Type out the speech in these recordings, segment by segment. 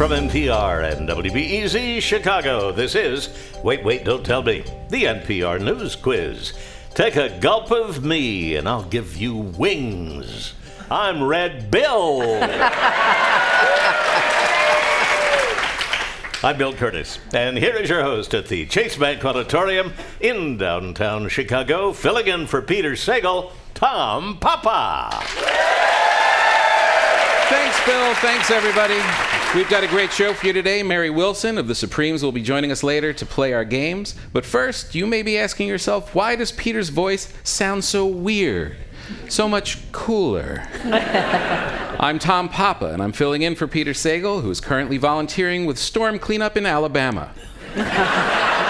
From NPR and WBEZ Chicago, this is Wait, Wait, Don't Tell Me, the NPR News Quiz. Take a gulp of me and I'll give you wings. I'm Red Bill. I'm Bill Kurtis, and here is your host at the Chase Bank Auditorium in downtown Chicago, filling in for Peter Sagal, Tom Papa. Thanks, Bill. Thanks, everybody. We've got a great show for you today. Mary Wilson of the Supremes will be joining us later to play our games. But first, you may be asking yourself, why does Peter's voice sound so weird? So much cooler. I'm Tom Papa, and I'm filling in for Peter Sagal, who is currently volunteering with storm cleanup in Alabama.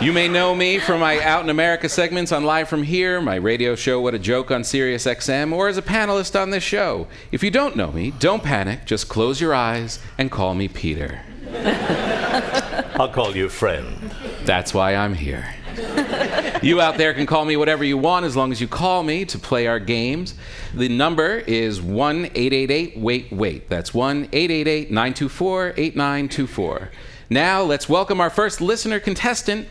You may know me from my Out in America segments on Live from Here, my radio show What a Joke on Sirius XM, or as a panelist on this show. If you don't know me, don't panic, just close your eyes and call me Peter. I'll call you friend. That's why I'm here. you out there can call me whatever you want as long as you call me to play our games. The number is 1 888 Wait Wait. That's 1 888 924 8924. Now, let's welcome our first listener contestant.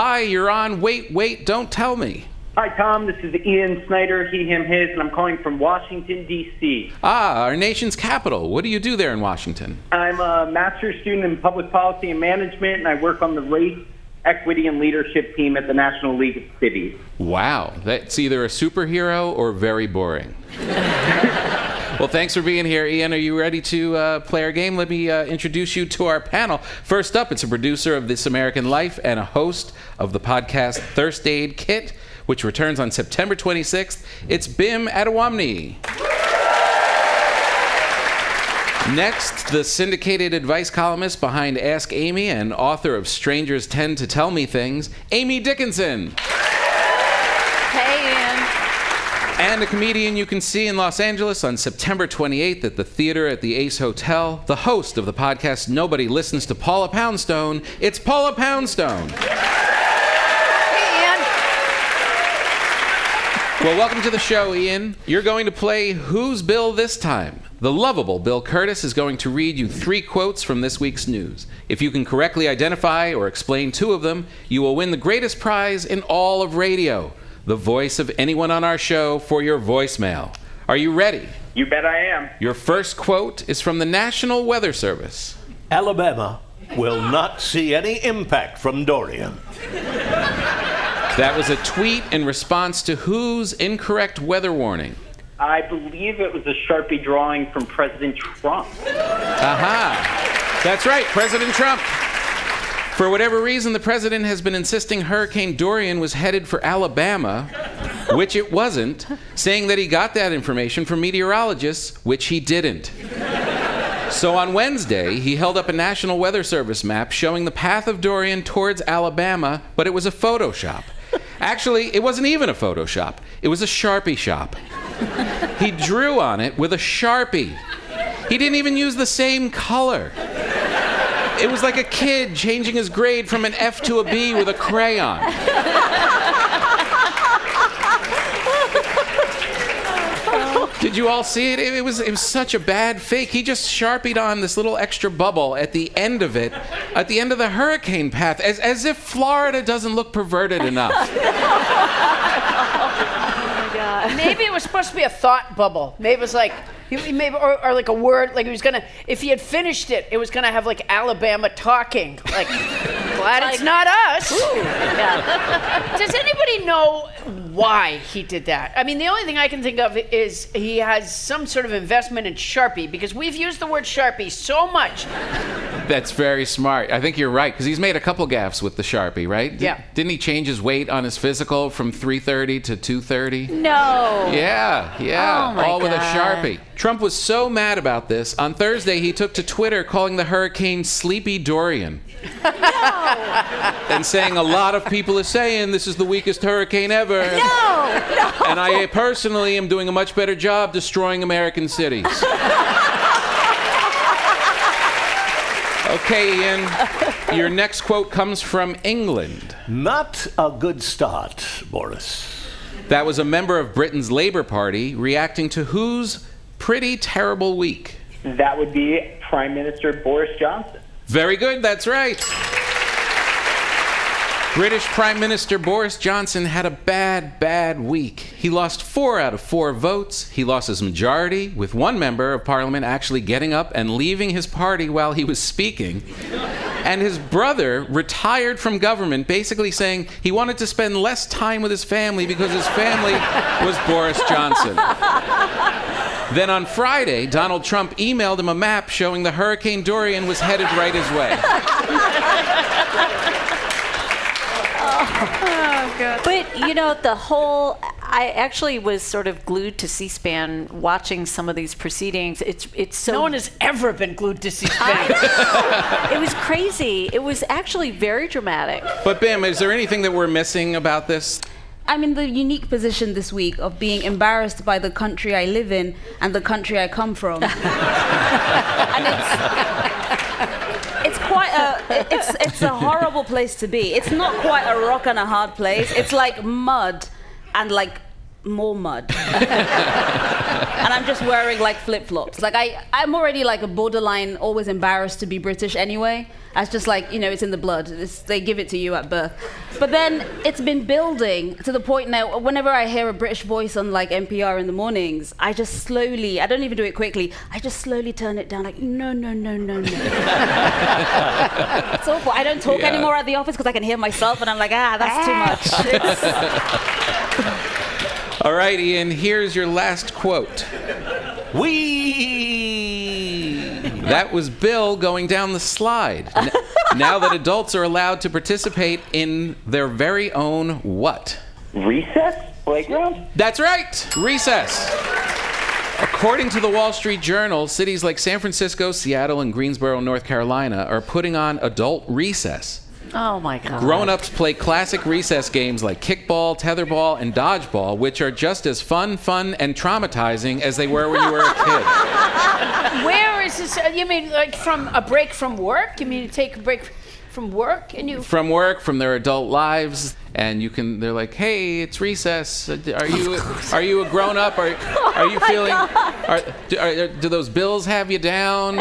Hi, you're on Wait Wait Don't Tell Me. Hi, Tom. This is Ian Snyder, he, him, his, and I'm calling from Washington, D.C. Ah, our nation's capital. What do you do there in Washington? I'm a master's student in public policy and management, and I work on the race, equity, and leadership team at the National League of Cities. Wow, that's either a superhero or very boring. well, thanks for being here, Ian. Are you ready to uh, play our game? Let me uh, introduce you to our panel. First up, it's a producer of This American Life and a host of the podcast Thirst Aid Kit, which returns on September 26th. It's Bim Adewunmi. Next, the syndicated advice columnist behind Ask Amy and author of Strangers Tend to Tell Me Things, Amy Dickinson. And a comedian you can see in Los Angeles on September 28th at the theater at the Ace Hotel, the host of the podcast Nobody Listens to Paula Poundstone. It's Paula Poundstone. Hey, Ian. Well, welcome to the show, Ian. You're going to play Who's Bill this time? The lovable Bill Kurtis is going to read you three quotes from this week's news. If you can correctly identify or explain two of them, you will win the greatest prize in all of radio the voice of anyone on our show for your voicemail. Are you ready? You bet I am. Your first quote is from the National Weather Service. Alabama will not see any impact from Dorian. That was a tweet in response to whose incorrect weather warning? I believe it was a Sharpie drawing from President Trump. Aha! That's right, President Trump. For whatever reason, the president has been insisting Hurricane Dorian was headed for Alabama, which it wasn't, saying that he got that information from meteorologists, which he didn't. So on Wednesday, he held up a National Weather Service map showing the path of Dorian towards Alabama, but it was a Photoshop. Actually, it wasn't even a Photoshop, it was a Sharpie shop. He drew on it with a Sharpie. He didn't even use the same color. It was like a kid changing his grade from an F to a B with a crayon. Did you all see it? it? was it was such a bad fake. He just sharpied on this little extra bubble at the end of it, at the end of the hurricane path, as, as if Florida doesn't look perverted enough. oh my God. Maybe it was supposed to be a thought bubble. Maybe it was like, maybe or, or like a word. Like he was gonna, if he had finished it, it was gonna have like Alabama talking. Like, glad it's not us. Does anybody know why he did that? I mean, the only thing I can think of is he has some sort of investment in Sharpie because we've used the word Sharpie so much. That's very smart. I think you're right because he's made a couple gaffes with the Sharpie, right? Di- Yeah. Didn't he change his weight on his physical from 330 to 230? No. Yeah, yeah, Oh, my all with a Sharpie. Trump was so mad about this. On Thursday, he took to Twitter calling the hurricane Sleepy Dorian. And saying a lot of people are saying this is the weakest hurricane ever. No. No. And I personally am doing a much better job destroying American cities. Okay, Ian, your next quote comes from England. Not a good start, Boris. That was a member of Britain's Labour Party reacting to whose pretty terrible week? That would be Prime Minister Boris Johnson. Very good, that's right. British Prime Minister Boris Johnson had a bad, bad week. He lost four out of four votes. He lost his majority, with one member of parliament actually getting up and leaving his party while he was speaking. And his brother retired from government, basically saying he wanted to spend less time with his family because his family was Boris Johnson. Then on Friday, Donald Trump emailed him a map showing the Hurricane Dorian was headed right his way. Oh, But you know, the whole. I actually was sort of glued to C-SPAN watching some of these proceedings. It's it's so. No one has ever been glued to C-SPAN. it was crazy. It was actually very dramatic. But Bim, is there anything that we're missing about this? I'm in the unique position this week of being embarrassed by the country I live in and the country I come from. and it's, it's quite a it's it's a horrible place to be. It's not quite a rock and a hard place. It's like mud and like more mud. and I'm just wearing like flip-flops. Like I I'm already like a borderline always embarrassed to be British anyway. That's just like, you know, it's in the blood. It's, they give it to you at birth. But then it's been building to the point now, whenever I hear a British voice on like NPR in the mornings, I just slowly, I don't even do it quickly, I just slowly turn it down, like, no, no, no, no, no. it's awful. I don't talk Yeah. anymore at the office because I can hear myself and I'm like, ah, that's too much. It's- All right, Ian, here's your last quote. We. That was Bill going down the slide. N- now that adults are allowed to participate in their very own what? Recess? Playground? That's right, recess. According to the Wall Street Journal, cities like San Francisco, Seattle, and Greensboro, North Carolina are putting on adult recess. Oh my god. Grown ups play classic recess games like kickball, tetherball, and dodgeball, which are just as fun, fun, and traumatizing as they were when you were a kid. Where is this? uh, You mean like from a break from work? You mean you take a break from work and you? From work, from their adult lives, and you can. They're like, "Hey, it's recess. Uh, Are you are you a grown up? Are are you feeling? Are, do, are, do those bills have you down?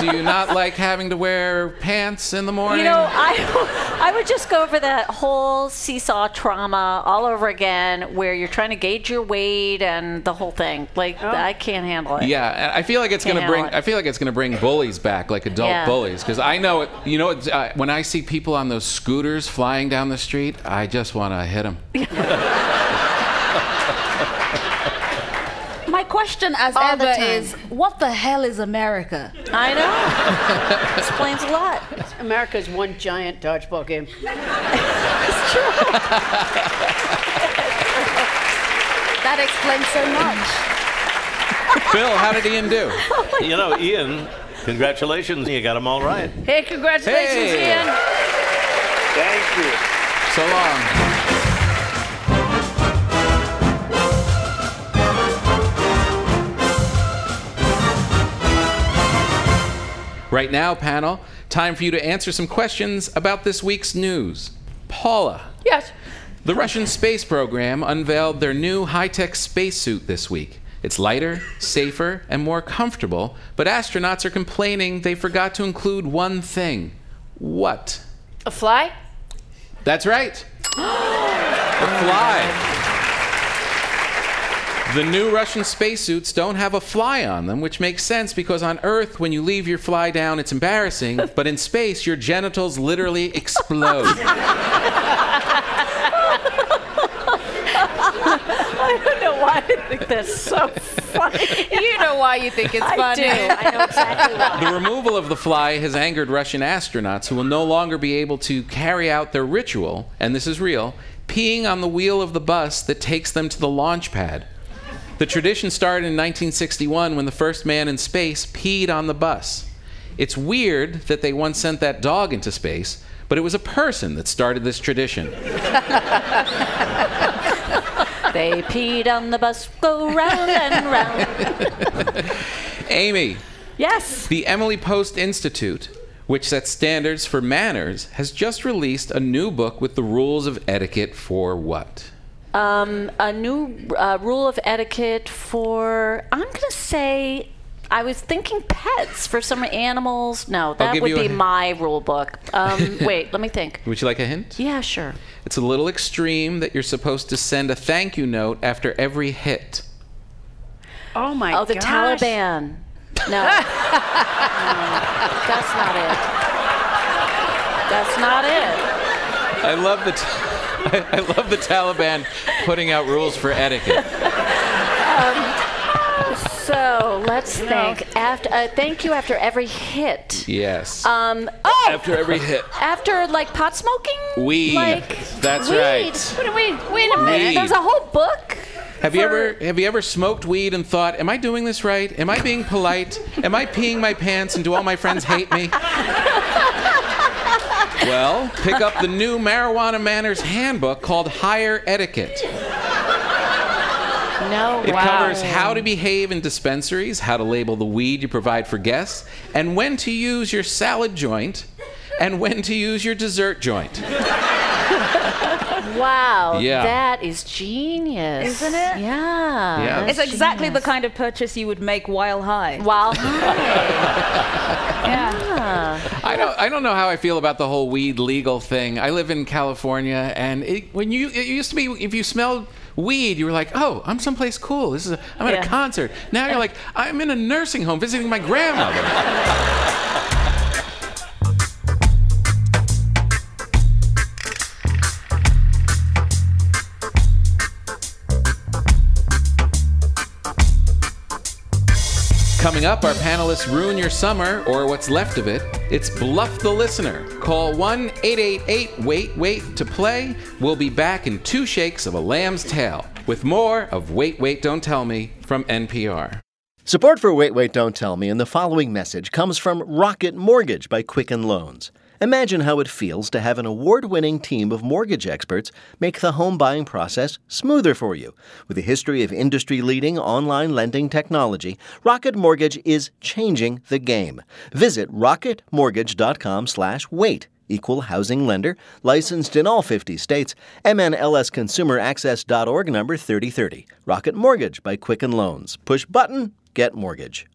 do you not like having to wear pants in the morning? You know, I, I would just go over that whole seesaw trauma all over again, where you're trying to gauge your weight and the whole thing. Like, I can't handle it. Yeah, I feel like it's gonna bring it. i feel like it's gonna bring bullies back, like adult Yeah. bullies, because I know it. You know, it's, uh, when I see people on those scooters flying down the street, I just want to hit him. My question as All ever is, what the hell is America? I know. Explains a lot. America's one giant dodgeball game. it's true. That explains so much. Phil, how did Ian do? You know, Ian, congratulations. You got them all right. Hey, congratulations, Hey. Ian. Thank you. So long. Right now, panel, time for you to answer some questions about this week's news. Paula, Yes. the Russian space program unveiled their new high tech spacesuit this week. It's lighter, safer, and more comfortable, but astronauts are complaining they forgot to include one thing. What? A fly? That's right. the fly. The new Russian spacesuits don't have a fly on them, which makes sense because on Earth, when you leave your fly down, it's embarrassing, but in space, your genitals literally explode. I don't know why I think that's so funny. You know why you think it's I funny. do. I know exactly why. the removal of the fly has angered Russian astronauts who will no longer be able to carry out their ritual, and this is real, peeing on the wheel of the bus that takes them to the launch pad. The tradition started in 1961 when the first man in space peed on the bus. It's weird that they once sent that dog into space, but it was a person that started this tradition. They peed on the bus, go round and round. Amy, Yes. the Emily Post Institute, which sets standards for manners, has just released a new book with the rules of etiquette for what? Um, a new uh, rule of etiquette for, I'm going to say I was thinking pets for some animals. No, that would be my rule book. Um, wait, let me think. Would you like a hint? Yeah, sure. It's a little extreme that you're supposed to send a thank you note after every hit. Oh my god. Oh, the gosh. Taliban. No. No, that's not it. That's not it. I love the. T- I, I love the Taliban putting out rules for etiquette. So let's think. After, uh, thank you after every hit. Yes. Um. Oh, after every hit. after like pot smoking. Weed. Like That's weed. right. Wait, wait, wait a minute. Weed. There's a whole book. Have you ever have you ever smoked weed and thought, "Am I doing this right? Am I being polite? Am I peeing my pants and do all my friends hate me?" well, pick up the new marijuana manners handbook called Higher Etiquette. No. It wow. covers how to behave in dispensaries, how to label the weed you provide for guests, and when to use your salad joint and when to use your dessert joint. Wow. Yeah. That is genius. Isn't it? Yeah. Yeah. It's exactly the kind of purchase you would make while high. While Wow. Yeah. I don't, I don't know how I feel about the whole weed legal thing. I live in California, and it, when you it used to be if you smelled weed, you were like, "Oh, I'm someplace cool. This is a, I'm at Yeah. a concert." Now you're like, "I'm in a nursing home visiting my grandmother." Coming up, our panelists ruin your summer, or what's left of it. It's Bluff the Listener. Call 1 888 Wait Wait to play. We'll be back in two shakes of a lamb's tail with more of Wait Wait Don't Tell Me from NPR. Support for Wait, Wait, Don't Tell Me and the following message comes from Rocket Mortgage by Quicken Loans. Imagine how it feels to have an award winning team of mortgage experts make the home buying process smoother for you. With a history of industry leading online lending technology, Rocket Mortgage is changing the game. Visit rocketmortgage.com slash wait. Equal housing lender, licensed in all 50 states, NMLSconsumeraccess.org number 3030. Rocket Mortgage by Quicken Loans. Push button, get mortgage.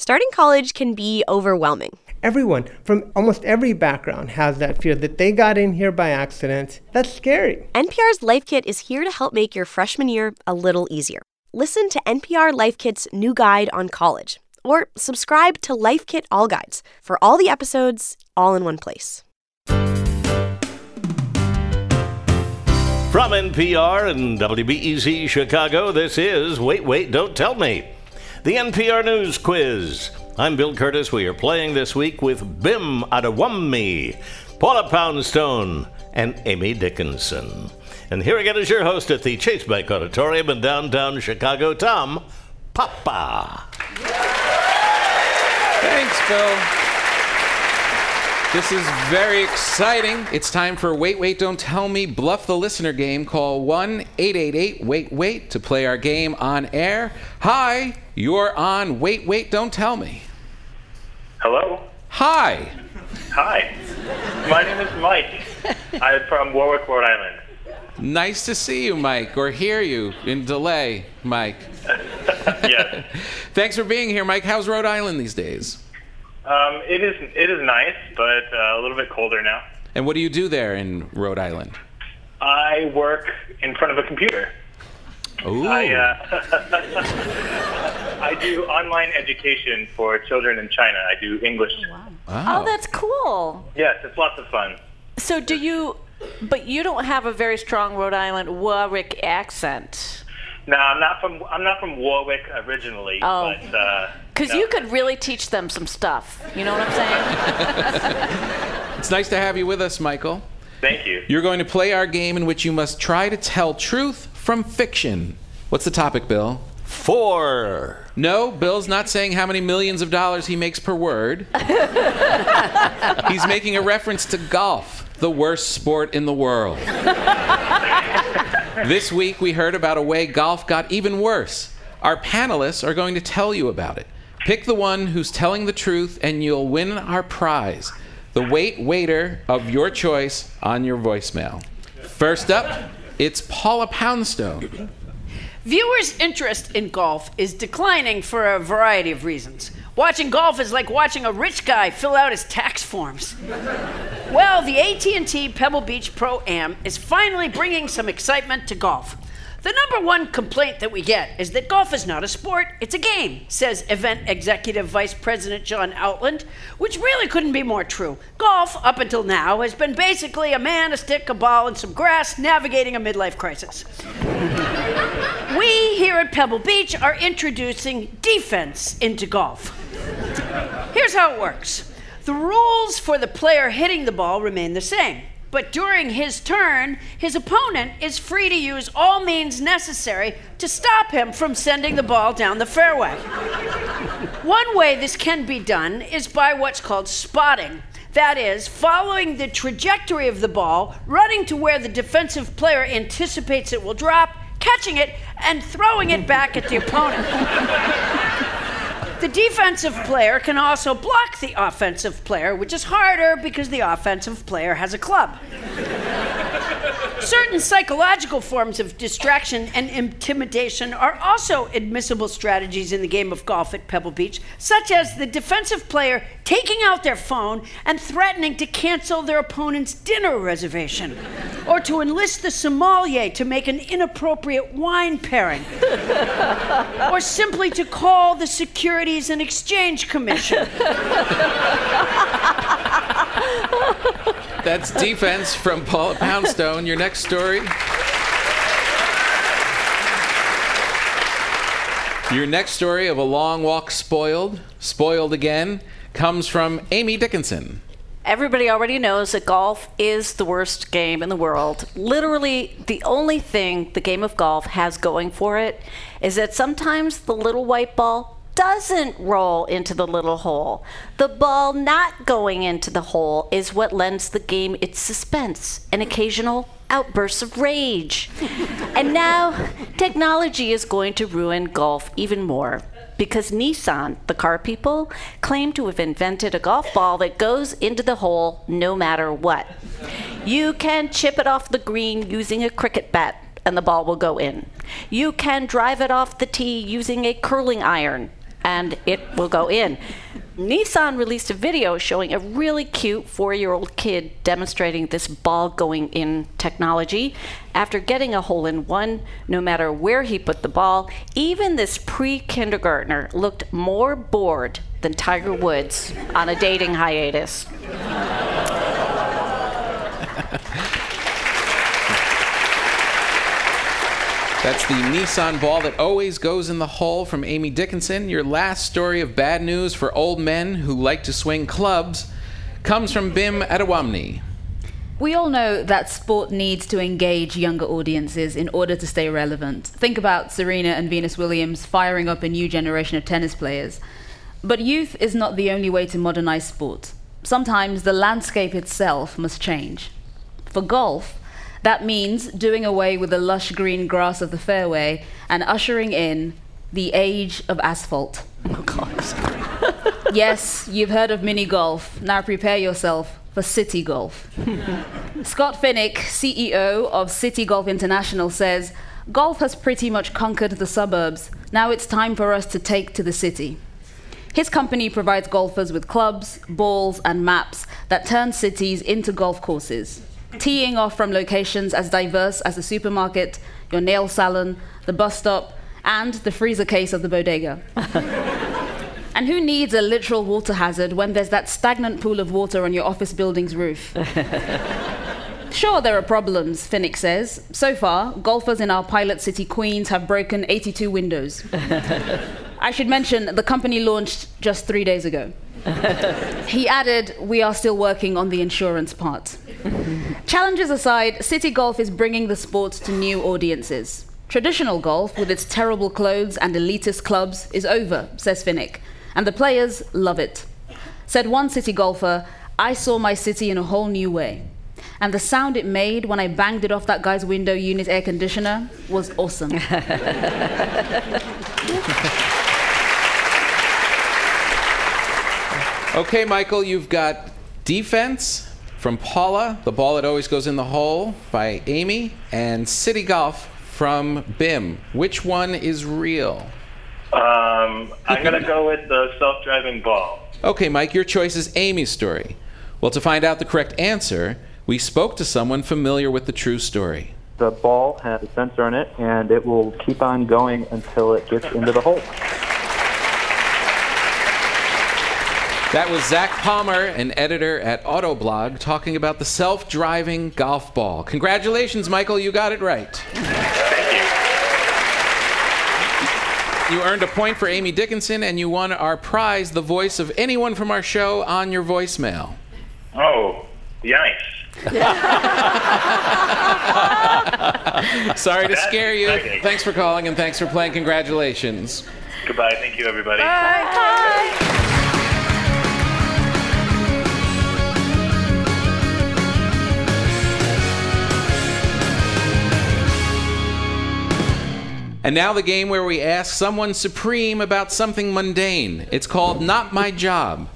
Starting college can be overwhelming. Everyone from almost every background has that fear that they got in here by accident. That's scary. NPR's Life Kit is here to help make your freshman year a little easier. Listen to NPR Life Kit's new guide on college, or subscribe to Life Kit All Guides for all the episodes all in one place. From NPR and WBEZ Chicago, this is Wait, Wait, Don't Tell Me, the NPR News Quiz. I'm Bill Kurtis. We are playing this week with Bim Adewunmi, Paula Poundstone, and Amy Dickinson. And here again is your host at the Chase Bank Auditorium in downtown Chicago, Tom Papa. Thanks, Bill. This is very exciting. It's time for Wait, Wait, Don't Tell Me Bluff the Listener game. Call 1 888 Wait, Wait to play our game on air. Hi, you're on Wait, Wait, Don't Tell Me. Hello. Hi. Hi. My name is Mike. I'm from Warwick, Rhode Island. Nice to see you, Mike, or hear you in delay, Mike. Yes. Thanks for being here, Mike. How's Rhode Island these days? Um, it is it is nice, but uh, a little bit colder now. And what do you do there in Rhode Island? I work in front of a computer. Ooh. I uh, I do online education for children in China. I do English. Oh, that's cool. Yes, it's lots of fun. So do you? But you don't have a very strong Rhode Island Warwick accent. No, I'm not from I'm not from Warwick originally, Oh. but uh, Because no. you could really teach them some stuff. You know what I'm saying? It's nice to have you with us, Michael. Thank you. You're going to play our game in which you must try to tell truth from fiction. What's the topic, Bill? Four. No, Bill's not saying how many millions of dollars he makes per word. He's making a reference to golf, the worst sport in the world. this week we heard about a way golf got even worse. Our panelists are going to tell you about it. Pick the one who's telling the truth, and you'll win our prize the wait waiter of your choice on your voicemail. First up, it's Paula Poundstone. Viewers' interest in golf is declining for a variety of reasons. Watching golf is like watching a rich guy fill out his tax forms. Well, the AT&T Pebble Beach Pro Am is finally bringing some excitement to golf. The number one complaint that we get is that golf is not a sport, it's a game, says event executive vice president John Outland, which really couldn't be more true. Golf, up until now, has been basically a man, a stick, a ball, and some grass navigating a midlife crisis. we here at Pebble Beach are introducing defense into golf. Here's how it works the rules for the player hitting the ball remain the same. But during his turn, his opponent is free to use all means necessary to stop him from sending the ball down the fairway. One way this can be done is by what's called spotting. That is, following the trajectory of the ball, running to where the defensive player anticipates it will drop, catching it, and throwing it back at the opponent. The defensive player can also block the offensive player, which is harder because the offensive player has a club. Certain psychological forms of distraction and intimidation are also admissible strategies in the game of golf at Pebble Beach, such as the defensive player taking out their phone and threatening to cancel their opponent's dinner reservation, or to enlist the sommelier to make an inappropriate wine pairing, or simply to call the Securities and Exchange Commission. That's defense from Paula Poundstone. Your next story. Your next story of a long walk spoiled, spoiled again, comes from Amy Dickinson. Everybody already knows that golf is the worst game in the world. Literally, the only thing the game of golf has going for it is that sometimes the little white ball doesn't roll into the little hole. The ball not going into the hole is what lends the game its suspense and occasional outbursts of rage. and now, technology is going to ruin golf even more because Nissan, the car people, claim to have invented a golf ball that goes into the hole no matter what. You can chip it off the green using a cricket bat and the ball will go in. You can drive it off the tee using a curling iron and it will go in. Nissan released a video showing a really cute four year old kid demonstrating this ball going in technology. After getting a hole in one, no matter where he put the ball, even this pre kindergartner looked more bored than Tiger Woods on a dating hiatus. That's the Nissan ball that always goes in the hole from Amy Dickinson. Your last story of bad news for old men who like to swing clubs comes from Bim Adewunmi. We all know that sport needs to engage younger audiences in order to stay relevant. Think about Serena and Venus Williams firing up a new generation of tennis players. But youth is not the only way to modernize sport. Sometimes the landscape itself must change. For golf, that means doing away with the lush green grass of the fairway and ushering in the age of asphalt. Oh, God. yes, you've heard of mini golf. Now prepare yourself for city golf. Scott Finnick, CEO of City Golf International, says golf has pretty much conquered the suburbs. Now it's time for us to take to the city. His company provides golfers with clubs, balls, and maps that turn cities into golf courses teeing off from locations as diverse as the supermarket, your nail salon, the bus stop, and the freezer case of the bodega. and who needs a literal water hazard when there's that stagnant pool of water on your office building's roof? Sure, there are problems, Finnick says. So far, golfers in our pilot city Queens have broken 82 windows. I should mention the company launched just three days ago. he added, We are still working on the insurance part. Challenges aside, City Golf is bringing the sport to new audiences. Traditional golf, with its terrible clothes and elitist clubs, is over, says Finnick, and the players love it. Said one city golfer, I saw my city in a whole new way. And the sound it made when I banged it off that guy's window unit air conditioner was awesome. okay, Michael, you've got defense from Paula, The Ball That Always Goes in the Hole by Amy, and City Golf from Bim. Which one is real? Um, I'm going to go with the self driving ball. Okay, Mike, your choice is Amy's story. Well, to find out the correct answer, we spoke to someone familiar with the true story. The ball has a sensor in it, and it will keep on going until it gets into the hole. That was Zach Palmer, an editor at Autoblog, talking about the self driving golf ball. Congratulations, Michael, you got it right. Thank you You earned a point for Amy Dickinson, and you won our prize, the voice of anyone from our show, on your voicemail. Oh, yikes. Sorry to scare you. Thanks for calling, and thanks for playing. Congratulations. Goodbye. Thank you, everybody. And now the game where we ask someone supreme about something mundane. It's called Not My Job.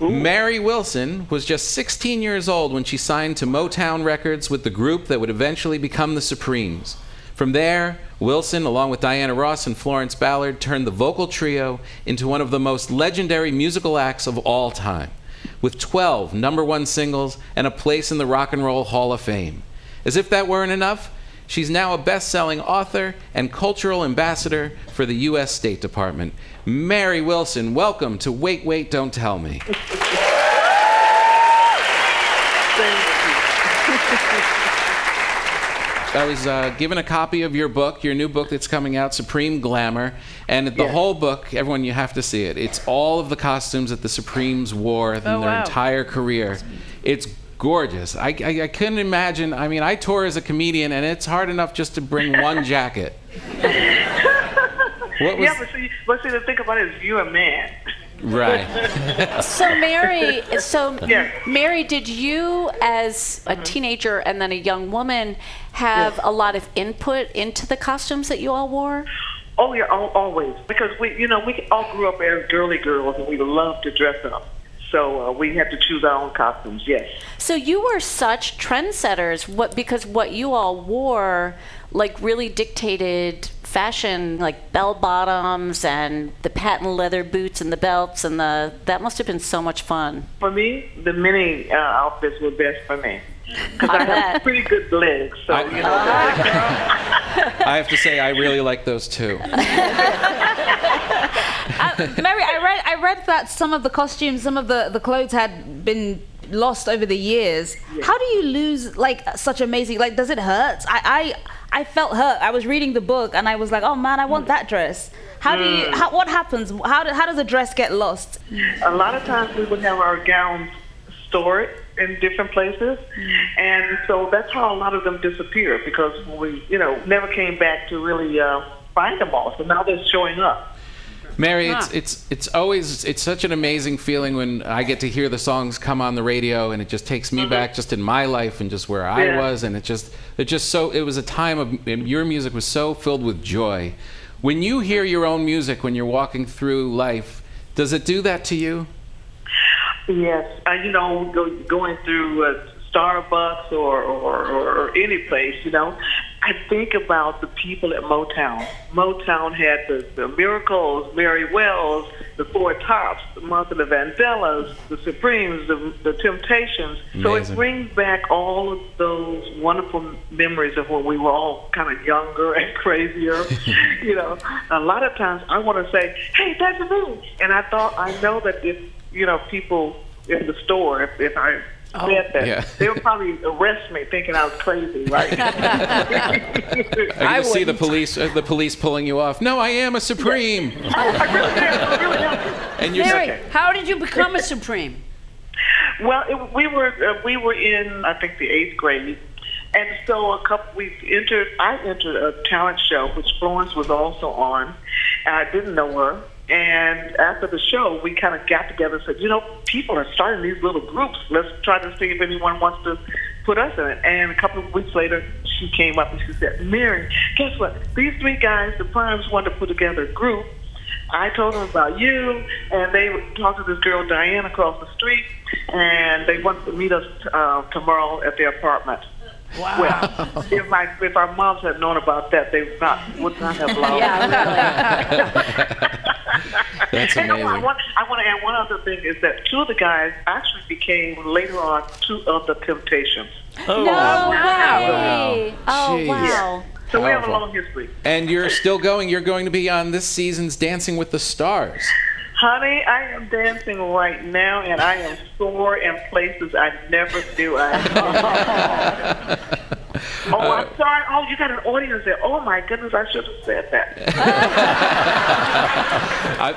Mary Wilson was just 16 years old when she signed to Motown Records with the group that would eventually become the Supremes. From there, Wilson, along with Diana Ross and Florence Ballard, turned the vocal trio into one of the most legendary musical acts of all time, with 12 number one singles and a place in the Rock and Roll Hall of Fame. As if that weren't enough, she's now a best selling author and cultural ambassador for the U.S. State Department. Mary Wilson, welcome to Wait, Wait, Don't Tell Me. I was uh, given a copy of your book, your new book that's coming out, Supreme Glamour, and the Yes. whole book, everyone, you have to see it. It's all of the costumes that the Supremes wore in Oh, their wow. entire career. It's gorgeous. I, I, I couldn't imagine. I mean, I tour as a comedian, and it's hard enough just to bring one jacket. What was yeah, but see, but see, the thing about it is you're a man. right? So Mary, so Mary, did you, as a mm-hmm. teenager and then a young woman, have a lot of input into the costumes that you all wore? Oh yeah, always because we, you know, we all grew up as girly girls and we loved to dress up. So uh, we had to choose our own costumes. Yes. So you were such trendsetters, what because what you all wore, like really dictated fashion, like bell bottoms and the patent leather boots and the belts and the that must have been so much fun. For me, the mini uh, outfits were best for me because I I, have pretty good legs. So you know. I have to say, I really like those too. Mary, I read I read that some of the costumes, some of the, the clothes had been lost over the years. How do you lose like such amazing like does it hurt? I, I I felt hurt. I was reading the book and I was like, "Oh man, I want that dress." How do you Mm. how, what happens? How do, how does a dress get lost? a lot of times we would have our gowns stored in different places, and so that's how a lot of them disappear because we, you know, never came back to really uh, find them all. So now they're showing up. Mary, it's it's it's always it's such an amazing feeling when I get to hear the songs come on the radio, and it just takes me back just in my life and just where I Yeah. was, and it just it just so it was a time of your music was so filled with joy. When you hear your own music when you're walking through life, does it do that to you? Yes, uh, you know, go, going through uh, Starbucks or, or, or any place, you know, I think about the people at Motown. Motown had the, the Miracles, Mary Wells, the Four Tops, the Martha the Vandellas, the Supremes, the, the Temptations. So it brings back all of those wonderful memories of when we were all kind of younger and crazier. you know, a lot of times I want to say, "Hey, that's me," and I thought I know that if you know people in the store, if, if I said that, yeah. they would probably arrest me, thinking I was crazy, right? I, see the police uh, the police pulling you off. No, I am a supreme. and you're Mary, how did you become a Supreme? Well, it, we were uh, we were in I think the eighth grade, and so a couple we entered. I entered a talent show which Florence was also on, and I didn't know her. And after the show, we kind of got together and said, you know, people are starting these little groups. Let's try to see if anyone wants to put us in it. And a couple of weeks later, she came up and she said, Mary, guess what? These three guys, the Primes, wanted to put together a group. I told them about you, and they talked to this girl Diane across the street, and they wanted to meet us uh, tomorrow at their apartment. Well, if my if our moms had known about that, they would not would not have allowed. That's And I amazing. want, I want to add one other thing is that two of the guys actually became later on two of the Temptations. Oh, no way. Oh, Jeez. wow. So we have a long history. And you're still going. You're going to be on this season's Dancing with the Stars. Honey, I am dancing right now, and I am sore in places I never knew I Oh, I'm uh, sorry. Oh, you got an audience there. Oh, my goodness, I should have said that. I,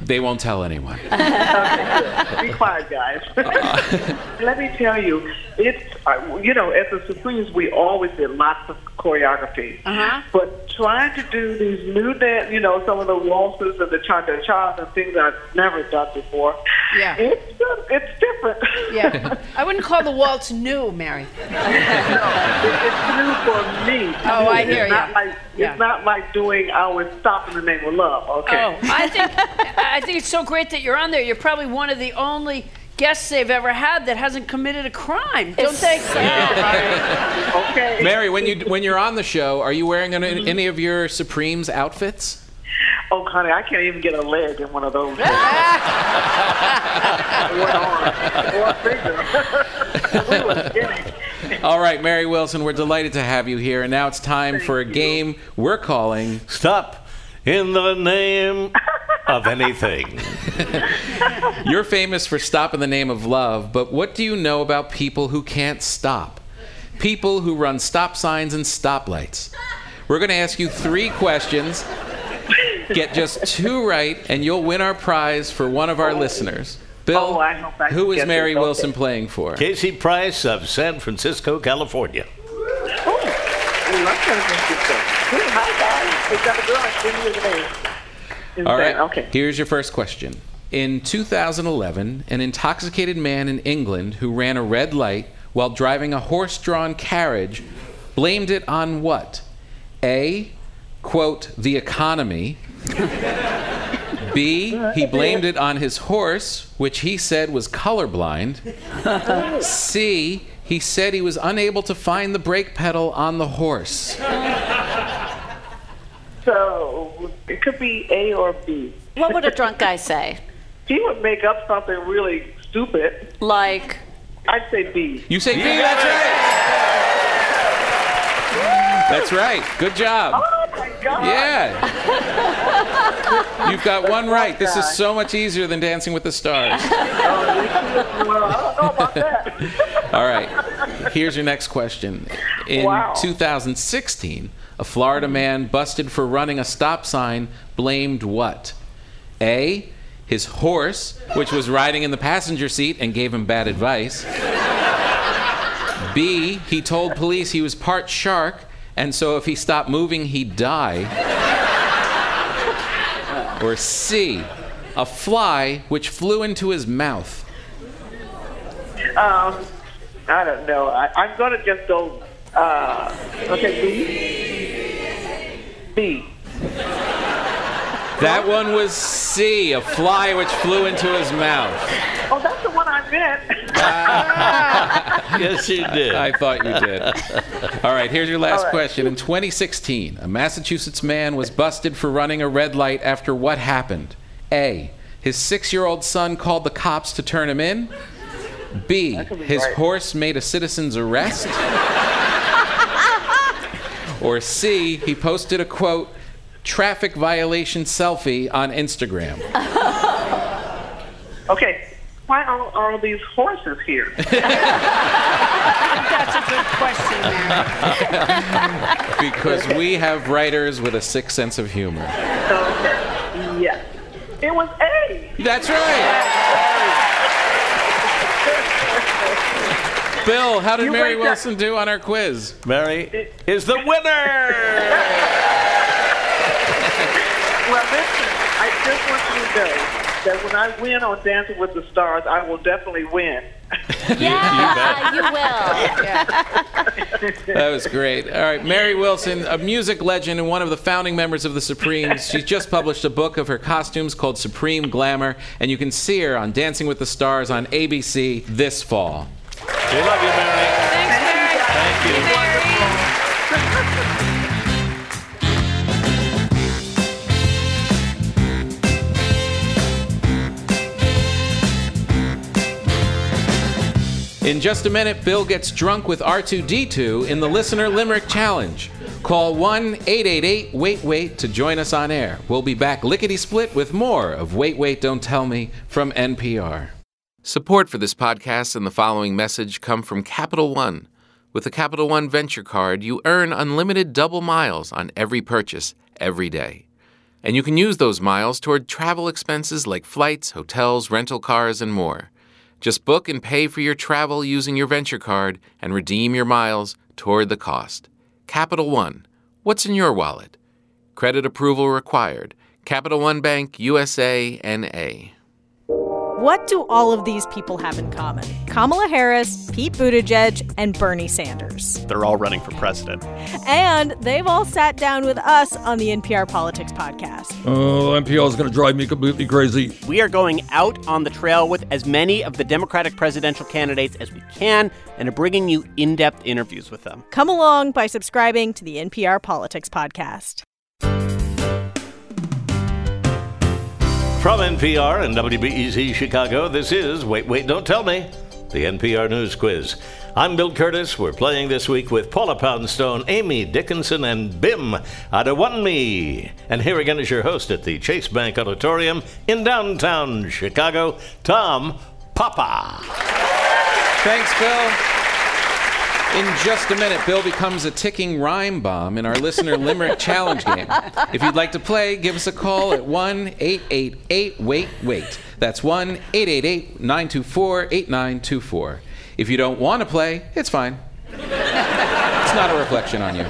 they won't tell anyone. Be quiet, guys. Let me tell you, it's, uh, you know, at the Supremes, we always did lots of choreography. Uh-huh. But trying to do these new dance, you know, some of the waltzes and the cha-cha-cha and things I've never done before, Yeah. it's, uh, it's different. Yeah. I wouldn't call the waltz new, Mary. No, it's new for me. Oh, I hear it's not. Like, Yeah. It's not like doing our Stop in the Name of Love, okay? Oh, I think I think it's so great that you're on there. You're probably one of the only guests they've ever had that hasn't committed a crime. Don't they? okay. Mary, when you when you're on the show, are you wearing any, mm-hmm. any of your Supremes outfits? Oh, honey, I can't even get a leg in one of those. or finger. we were skinny. All right, Mary Wilson, we're delighted to have you here, and now it's time for a game we're calling Stop in the name of anything. You're famous for Stop in the Name of Love, but what do you know about people who can't stop? People who run stop signs and stoplights. We're going to ask you three questions. Get just two right, and you'll win our prize for one of our listeners. Bill, Oh, I hope I who can is get Mary Wilson playing for? Casey Price of San Francisco, California. We love San Francisco. Hi, guys. Is that a girl? Give me your name. Is All that- right. Okay. Here's your first question. In 2011, an intoxicated man in England who ran a red light while driving a horse drawn carriage blamed it on what? A, quote, the economy. B, he blamed it on his horse, which he said was colorblind. C, he said he was unable to find the brake pedal on the horse. So it could be A or B. What would a drunk guy say? He would make up something really stupid. Like, I'd say B. You say B, that's right. That's right. Good job. Oh my God. Yeah. You've got one right. This is so much easier than Dancing with the Stars. Oh, well, I don't know about that. All right. Here's your next question. In Wow. 2016, a Florida man busted for running a stop sign blamed what? A. His horse, which was riding in the passenger seat and gave him bad advice. B. He told police he was part shark, and so if he stopped moving, he'd die. Or C. A fly which flew into his mouth. Um, I don't know. I, I'm going to just go. Uh, okay, B. B. That one was C, a fly which flew into his mouth. Oh, that's the one I meant. Yes, you did. I thought you did. All right, here's your last All right. question. In 2016, a Massachusetts man was busted for running a red light after what happened? A. His six year old son called the cops to turn him in. B. His right. horse made a citizen's arrest. or C. He posted a quote, traffic violation selfie on Instagram. Okay. Why are, are all these horses here? That's a good question, Mary. Because we have writers with a sick sense of humor. Okay. Yes. It was A. That's right. Bill, how did You Mary wait there. Wilson do on our quiz? Mary is the winner. Well, listen, I just want you to know that when I win on Dancing with the Stars, I will definitely win. yeah, you will. That was great. All right, Mary Wilson, a music legend and one of the founding members of the Supremes. She's just published a book of her costumes called Supreme Glamour, and you can see her on Dancing with the Stars on ABC this fall. We love you, Mary. Thanks, Mary. Thank In just a minute, Bill gets drunk with R2D2 in the Listener Limerick Challenge. Call 1 888 Wait Wait to join us on air. We'll be back lickety split with more of Wait Wait Don't Tell Me from NPR. Support for this podcast and the following message come from Capital One. With the Capital One Venture Card, you earn unlimited double miles on every purchase every day. And you can use those miles toward travel expenses like flights, hotels, rental cars, and more. Just book and pay for your travel using your venture card and redeem your miles toward the cost. Capital One. What's in your wallet? Credit approval required. Capital One Bank, USA, NA. What do all of these people have in common? Kamala Harris, Pete Buttigieg, and Bernie Sanders. They're all running for president. And they've all sat down with us on the NPR Politics podcast. Oh, NPR is going to drive me completely crazy. We are going out on the trail with as many of the Democratic presidential candidates as we can and are bringing you in depth interviews with them. Come along by subscribing to the NPR Politics podcast. From NPR and WBEZ Chicago, this is Wait, Wait, Don't Tell Me, the NPR News Quiz. I'm Bill Kurtis. We're playing this week with Paula Poundstone, Amy Dickinson, and Bim Adewunmi. And here again is your host at the Chase Bank Auditorium in downtown Chicago, Tom Papa. Thanks, Bill. In just a minute, Bill becomes a ticking rhyme bomb in our listener limerick challenge game. If you'd like to play, give us a call at 1 888 Wait Wait. That's 1 888 924 8924. If you don't want to play, it's fine. It's not a reflection on you.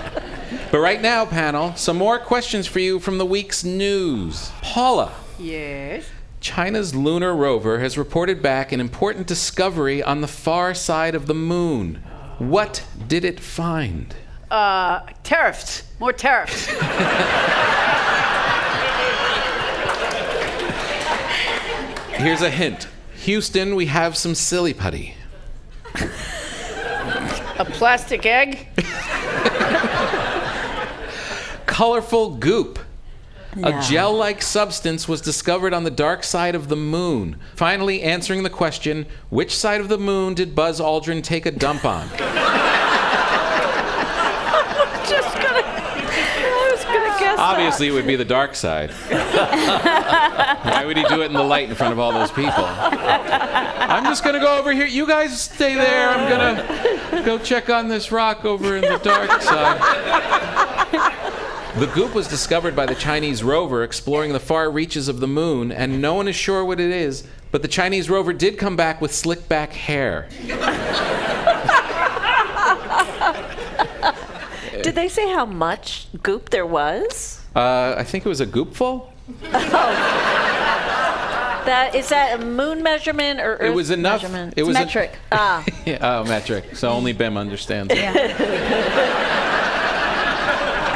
But right now, panel, some more questions for you from the week's news. Paula. Yes. China's lunar rover has reported back an important discovery on the far side of the moon. What did it find? Uh, tariffs. More tariffs. Here's a hint Houston, we have some silly putty. a plastic egg. Colorful goop. No. A gel like substance was discovered on the dark side of the moon. Finally, answering the question which side of the moon did Buzz Aldrin take a dump on? Just gonna, I was gonna guess. Obviously, it would be the dark side. Why would he do it in the light in front of all those people? I'm just gonna go over here. You guys stay there. I'm gonna go check on this rock over in the dark side. The goop was discovered by the Chinese rover exploring the far reaches of the moon, and no one is sure what it is, but the Chinese rover did come back with slick back hair. Did they say how much goop there was? Uh, I think it was a goopful. That is that a moon measurement or Earth It was enough. Measurement? It was metric. ah. Yeah, oh, metric. So only Bim understands it.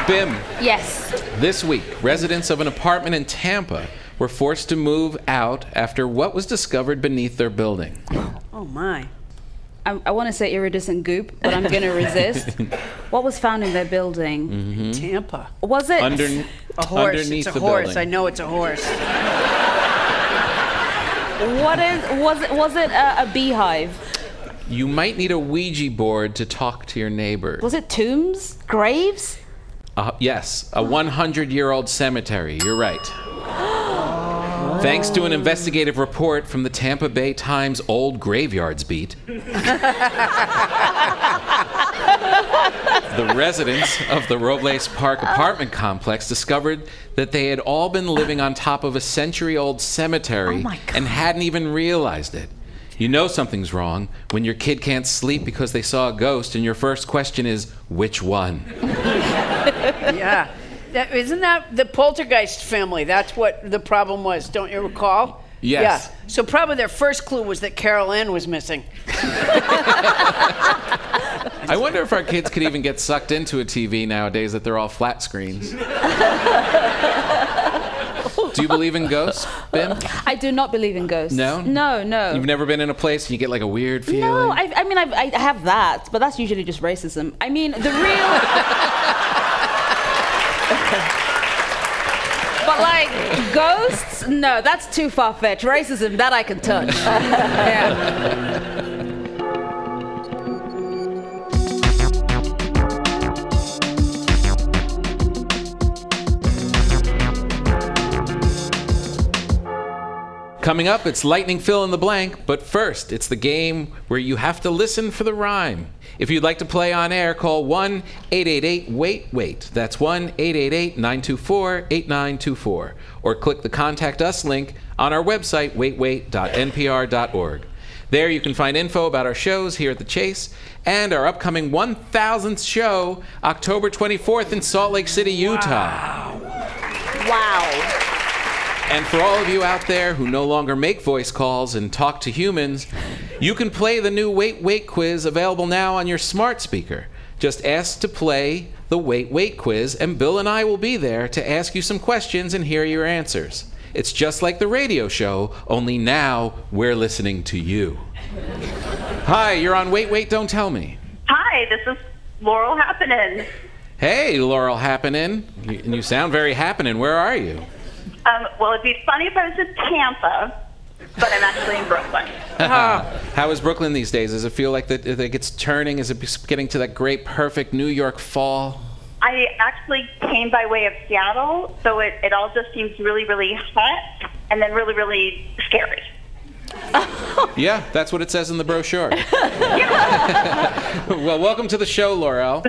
Bim, Yes. this week, residents of an apartment in Tampa were forced to move out after what was discovered beneath their building. Oh my. I, I want to say iridescent goop, but I'm going to resist. what was found in their building? Mhm. Tampa. Was it Under, A horse. underneath it's a the horse. building. I know it's a horse. What is was it? Was it a, a beehive? You might need a Ouija board to talk to your neighbors. Was it tombs? Graves? Uh, yes, a 100 year old cemetery. You're right. Thanks to an investigative report from the Tampa Bay Times Old Graveyards Beat, the residents of the Robles Park apartment complex discovered that they had all been living on top of a century old cemetery and hadn't even realized it. You know something's wrong when your kid can't sleep because they saw a ghost, and your first question is, which one? yeah. That, isn't that the poltergeist family? That's what the problem was, don't you recall? Yes. Yeah. So probably their first clue was that Carol Ann was missing. I wonder if our kids could even get sucked into a TV nowadays that they're all flat screens. Do you believe in ghosts, Bim? I do not believe in ghosts. No? No, no. You've never been in a place and you get like a weird feeling? No, I, I mean, I, I have that, but that's usually just racism. I mean, the real. but like ghosts, no, that's too far fetched. Racism, that I can touch. yeah. Coming up, it's lightning fill in the blank, but first, it's the game where you have to listen for the rhyme. If you'd like to play on air, call 1 888 Wait Wait. That's 1 888 924 8924. Or click the Contact Us link on our website, waitwait.npr.org. There you can find info about our shows here at The Chase and our upcoming 1000th show, October 24th in Salt Lake City, Utah. Wow. And for all of you out there who no longer make voice calls and talk to humans, you can play the new Wait Wait quiz available now on your smart speaker. Just ask to play the Wait Wait quiz, and Bill and I will be there to ask you some questions and hear your answers. It's just like the radio show, only now we're listening to you. Hi, you're on Wait Wait Don't Tell Me. Hi, this is Laurel Happening. Hey, Laurel Happening. You, and you sound very happening. Where are you? Um, well, it'd be funny if I was in Tampa, but I'm actually in Brooklyn. How is Brooklyn these days? Does it feel like that it gets turning? Is it getting to that great, perfect New York fall? I actually came by way of Seattle, so it, it all just seems really, really hot and then really, really scary. Yeah, that's what it says in the brochure. well, welcome to the show, Laurel.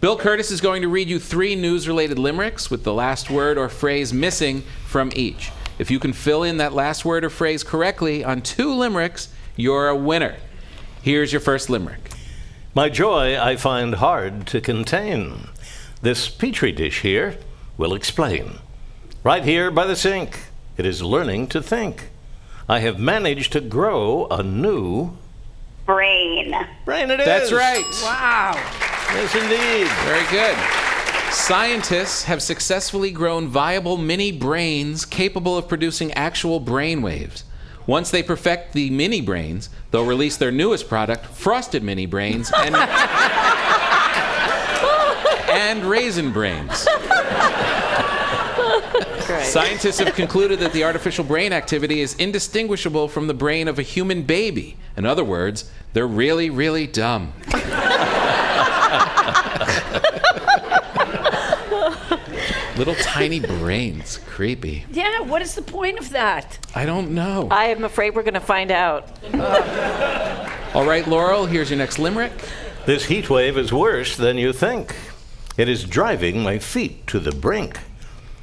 Bill Kurtis is going to read you three news related limericks with the last word or phrase missing from each. If you can fill in that last word or phrase correctly on two limericks, you're a winner. Here's your first limerick. My joy I find hard to contain. This petri dish here will explain. Right here by the sink, it is learning to think. I have managed to grow a new Brain. brain. It is. That's right. Wow. Yes, indeed. Very good. Scientists have successfully grown viable mini brains capable of producing actual brain waves. Once they perfect the mini brains, they'll release their newest product, frosted mini brains, and, and raisin brains. Scientists have concluded that the artificial brain activity is indistinguishable from the brain of a human baby. In other words, they're really, really dumb. Little tiny brains. Creepy. Yeah, what is the point of that? I don't know. I am afraid we're going to find out. All right, Laurel, here's your next limerick. This heat wave is worse than you think. It is driving my feet to the brink.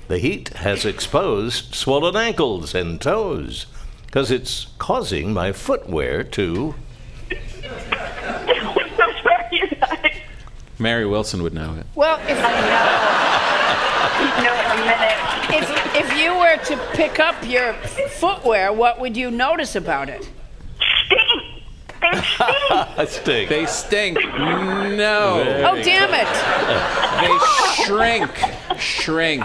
The heat has exposed swollen ankles and toes because it's causing my footwear to. Mary Wilson would know it. Well, if No, in a minute. if if you were to pick up your footwear, what would you notice about it? I stink. They stink. No. Oh, damn it! They shrink. Shrink.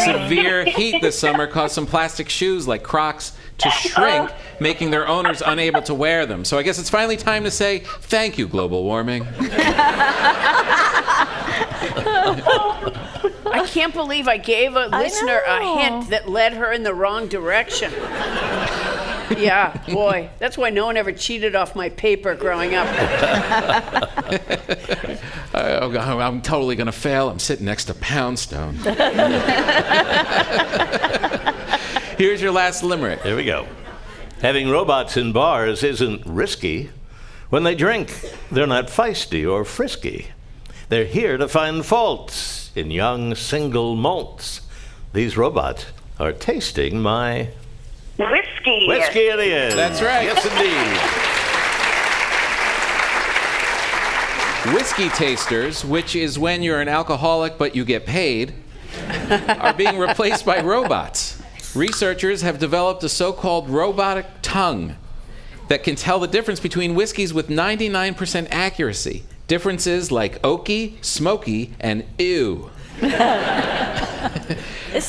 Severe heat this summer caused some plastic shoes like Crocs to shrink, making their owners unable to wear them. So I guess it's finally time to say thank you, global warming. I can't believe I gave a listener a hint that led her in the wrong direction. yeah, boy, that's why no one ever cheated off my paper growing up. Oh, God, I'm totally going to fail. I'm sitting next to Poundstone. Here's your last limerick. Here we go. Having robots in bars isn't risky. When they drink, they're not feisty or frisky. They're here to find faults in young single malts. These robots are tasting my Whiskey. whiskey it is. That's right. Yes, indeed. Whiskey tasters, which is when you're an alcoholic but you get paid, are being replaced by robots. Researchers have developed a so called robotic tongue that can tell the difference between whiskeys with 99% accuracy. Differences like oaky, smoky, and ew. Isn't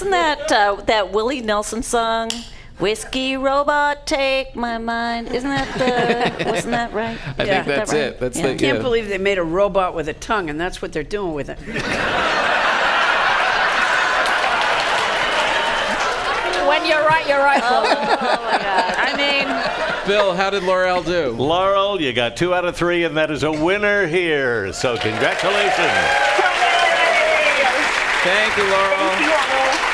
that uh, that Willie Nelson song? Whiskey robot, take my mind. Isn't that the? wasn't that right? I think that's right? it. That's Yeah. the I can't yeah. believe they made a robot with a tongue, and that's what they're doing with it. when you're right, you're right. Oh, oh my God! I mean, Bill, how did Laurel do? Laurel, you got two out of three, and that is a winner here. So congratulations. Thank you, Laurel. Thank you, Laurel.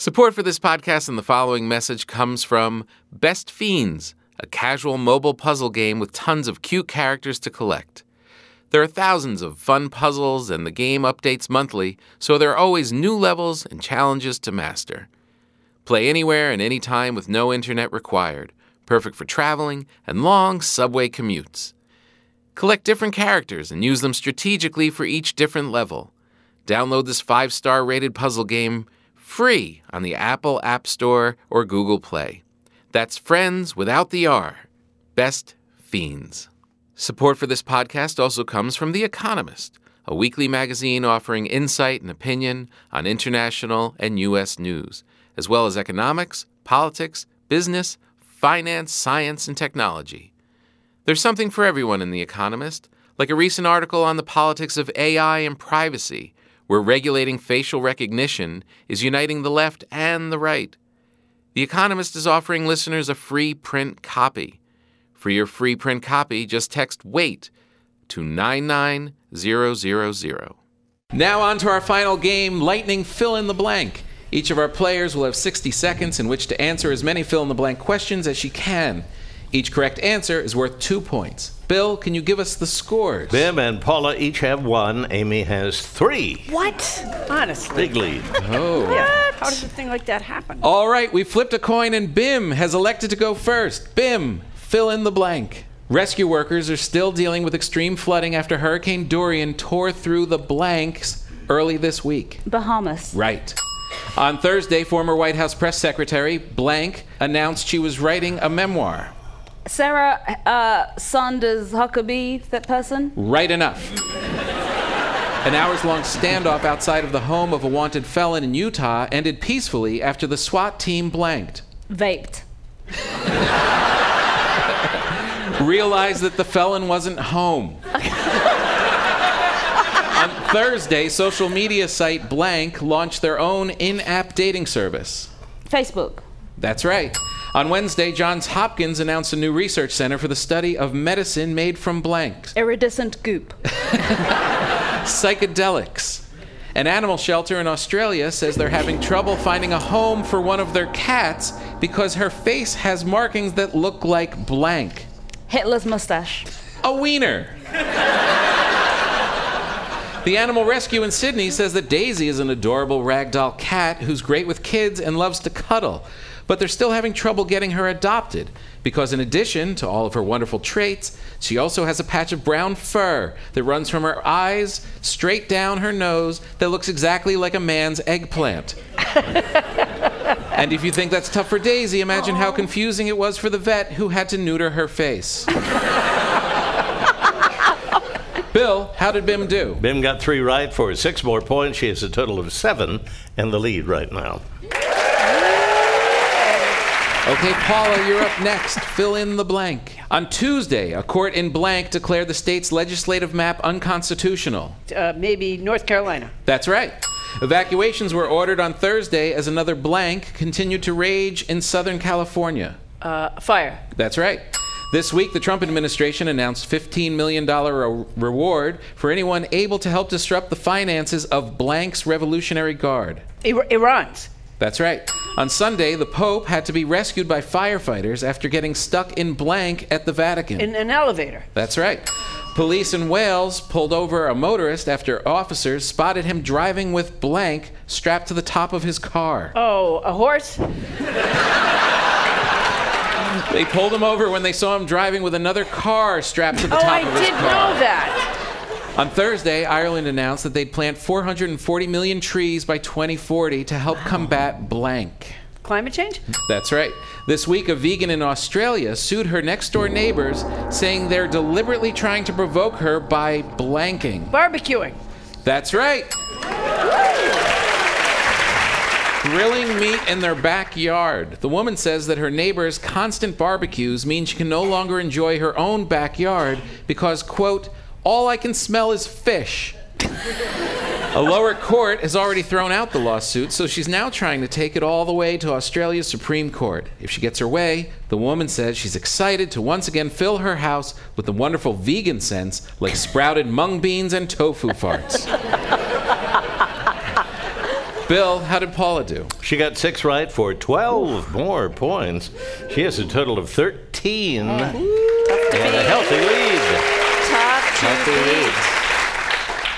Support for this podcast and the following message comes from Best Fiends, a casual mobile puzzle game with tons of cute characters to collect. There are thousands of fun puzzles, and the game updates monthly, so there are always new levels and challenges to master. Play anywhere and anytime with no internet required, perfect for traveling and long subway commutes. Collect different characters and use them strategically for each different level. Download this five star rated puzzle game free on the Apple App Store or Google Play. That's Friends without the R. Best Fiends. Support for this podcast also comes from The Economist, a weekly magazine offering insight and opinion on international and U.S. news, as well as economics, politics, business, finance, science, and technology. There's something for everyone in The Economist, like a recent article on the politics of AI and privacy, where regulating facial recognition is uniting the left and the right. The Economist is offering listeners a free print copy. For your free print copy, just text WAIT to 99000. Now, on to our final game Lightning Fill in the Blank. Each of our players will have 60 seconds in which to answer as many fill in the blank questions as she can. Each correct answer is worth two points. Bill, can you give us the scores? Bim and Paula each have one. Amy has three. What? Honestly. Big lead. Oh. Yeah. How does a thing like that happen? All right, we flipped a coin and Bim has elected to go first. Bim, fill in the blank. Rescue workers are still dealing with extreme flooding after Hurricane Dorian tore through the blanks early this week. Bahamas. Right. On Thursday, former White House press secretary Blank announced she was writing a memoir. Sarah uh, Sanders Huckabee, that person? Right enough. An hours long standoff outside of the home of a wanted felon in Utah ended peacefully after the SWAT team blanked. Vaped. realized that the felon wasn't home. On Thursday, social media site Blank launched their own in app dating service. Facebook. That's right. On Wednesday, Johns Hopkins announced a new research center for the study of medicine made from blanks. Iridescent goop. Psychedelics. An animal shelter in Australia says they're having trouble finding a home for one of their cats because her face has markings that look like blank. Hitler's mustache. A wiener. The animal rescue in Sydney says that Daisy is an adorable ragdoll cat who's great with kids and loves to cuddle. But they're still having trouble getting her adopted because, in addition to all of her wonderful traits, she also has a patch of brown fur that runs from her eyes straight down her nose that looks exactly like a man's eggplant. and if you think that's tough for Daisy, imagine how confusing it was for the vet who had to neuter her face. Bill, how did Bim do? Bim got three right for six more points. She has a total of seven and the lead right now. Okay, Paula, you're up next. Fill in the blank. On Tuesday, a court in blank declared the state's legislative map unconstitutional. Uh, maybe North Carolina. That's right. Evacuations were ordered on Thursday as another blank continued to rage in Southern California. Uh, fire. That's right. This week, the Trump administration announced $15 million re- reward for anyone able to help disrupt the finances of blank's Revolutionary Guard. Ir- Iran's. That's right. On Sunday, the Pope had to be rescued by firefighters after getting stuck in blank at the Vatican. In an elevator. That's right. Police in Wales pulled over a motorist after officers spotted him driving with blank strapped to the top of his car. Oh, a horse? They pulled him over when they saw him driving with another car strapped to the oh, top I of his car. Oh, I did know that. On Thursday, Ireland announced that they'd plant 440 million trees by 2040 to help combat blank. Climate change? That's right. This week, a vegan in Australia sued her next door neighbors, saying they're deliberately trying to provoke her by blanking. Barbecuing. That's right. Grilling meat in their backyard. The woman says that her neighbor's constant barbecues mean she can no longer enjoy her own backyard because, quote, all I can smell is fish. A lower court has already thrown out the lawsuit, so she's now trying to take it all the way to Australia's Supreme Court. If she gets her way, the woman says she's excited to once again fill her house with the wonderful vegan scents like sprouted mung beans and tofu farts. Bill, how did Paula do? She got six right for 12 more points. She has a total of 13 and a healthy lead. Tough to Healthy beat. lead.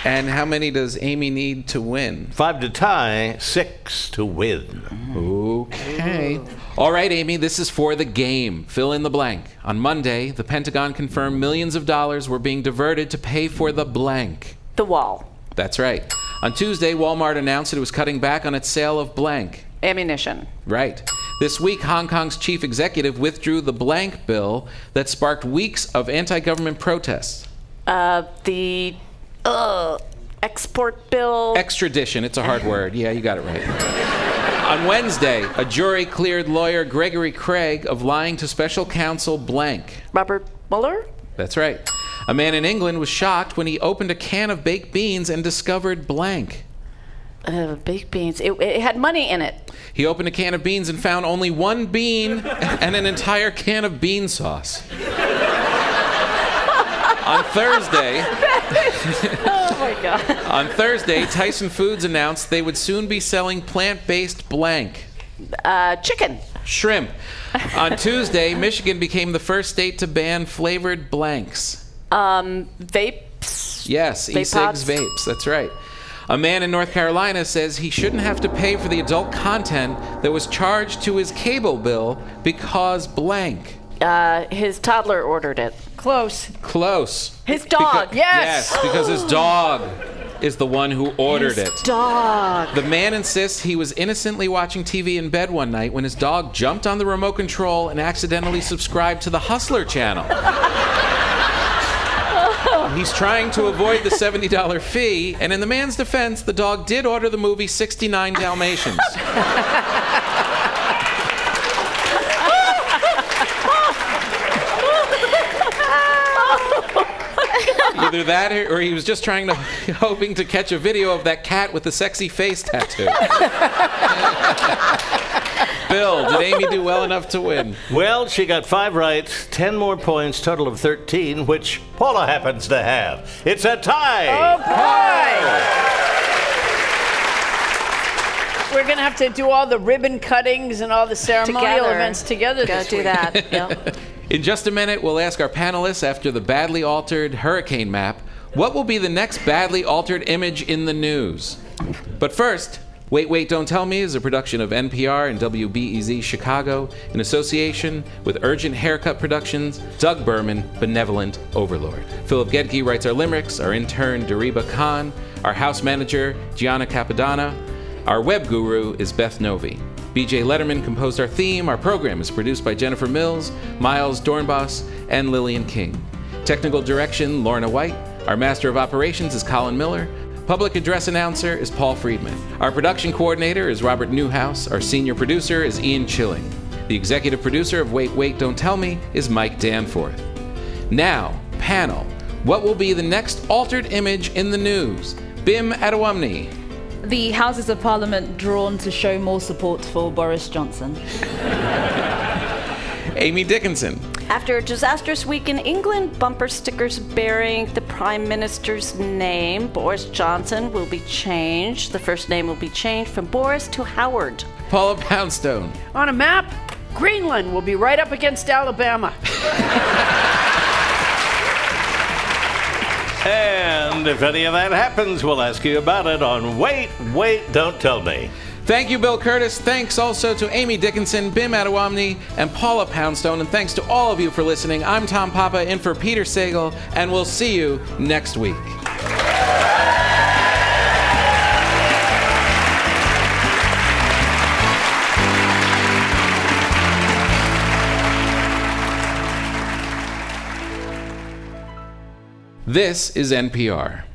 And how many does Amy need to win? Five to tie, six to win. Okay. All right, Amy, this is for the game. Fill in the blank. On Monday, the Pentagon confirmed millions of dollars were being diverted to pay for the blank. The wall. That's right. On Tuesday, Walmart announced it was cutting back on its sale of blank. Ammunition. Right. This week, Hong Kong's chief executive withdrew the blank bill that sparked weeks of anti government protests. Uh, the uh, export bill. Extradition, it's a hard word. Yeah, you got it right. On Wednesday, a jury cleared lawyer Gregory Craig of lying to special counsel blank. Robert Mueller? That's right. A man in England was shocked when he opened a can of baked beans and discovered blank. Uh, baked beans. It, it had money in it. He opened a can of beans and found only one bean and an entire can of bean sauce. On Thursday, oh my god. on Thursday, Tyson Foods announced they would soon be selling plant-based blank. Uh, chicken. Shrimp. On Tuesday, Michigan became the first state to ban flavored blanks. Um, vapes. Yes, Vape e-cigs, vapes. That's right. A man in North Carolina says he shouldn't have to pay for the adult content that was charged to his cable bill because blank. Uh, his toddler ordered it. Close. Close. His dog. Beca- yes. Yes, because his dog is the one who ordered His it. Dog. The man insists he was innocently watching TV in bed one night when his dog jumped on the remote control and accidentally subscribed to the Hustler channel. He's trying to avoid the $70 fee, and in the man's defense, the dog did order the movie 69 Dalmatians. Either that or or he was just trying to, hoping to catch a video of that cat with the sexy face tattoo. Bill, did Amy do well enough to win? Well, she got five right, 10 more points, total of 13, which Paula happens to have. It's a tie. Oh boy! We're gonna have to do all the ribbon cuttings and all the ceremonial Together. events together. Gotta this do week. that. Yep. In just a minute, we'll ask our panelists after the badly altered hurricane map what will be the next badly altered image in the news. But first, Wait, Wait, Don't Tell Me is a production of NPR and WBEZ Chicago in association with Urgent Haircut Productions, Doug Berman, Benevolent Overlord. Philipp Goedicke writes our limericks, our intern, Dariba Khan, our house manager, Gianna Capadonna, our web guru is Beth Novey. BJ Letterman composed our theme. Our program is produced by Jennifer Mills, Miles Doornbos, and Lillian King. Technical direction, Lorna White. Our master of operations is Colin Miller. Public address announcer is Paul Friedman. Our production coordinator is Robert Newhouse. Our senior producer is Ian Chillag. The executive producer of Wait, Wait, Don't Tell Me is Mike Danforth. Now, panel, what will be the next altered image in the news? Bim Adewunmi. The Houses of Parliament drawn to show more support for Boris Johnson. Amy Dickinson. After a disastrous week in England, bumper stickers bearing the Prime Minister's name, Boris Johnson, will be changed. The first name will be changed from Boris to Howard. Paula Poundstone. On a map, Greenland will be right up against Alabama. And if any of that happens, we'll ask you about it on Wait, Wait, Don't Tell Me. Thank you, Bill Kurtis. Thanks also to Amy Dickinson, Bim Adewunmi, and Paula Poundstone. And thanks to all of you for listening. I'm Tom Papa in for Peter Sagal, and we'll see you next week. This is NPR.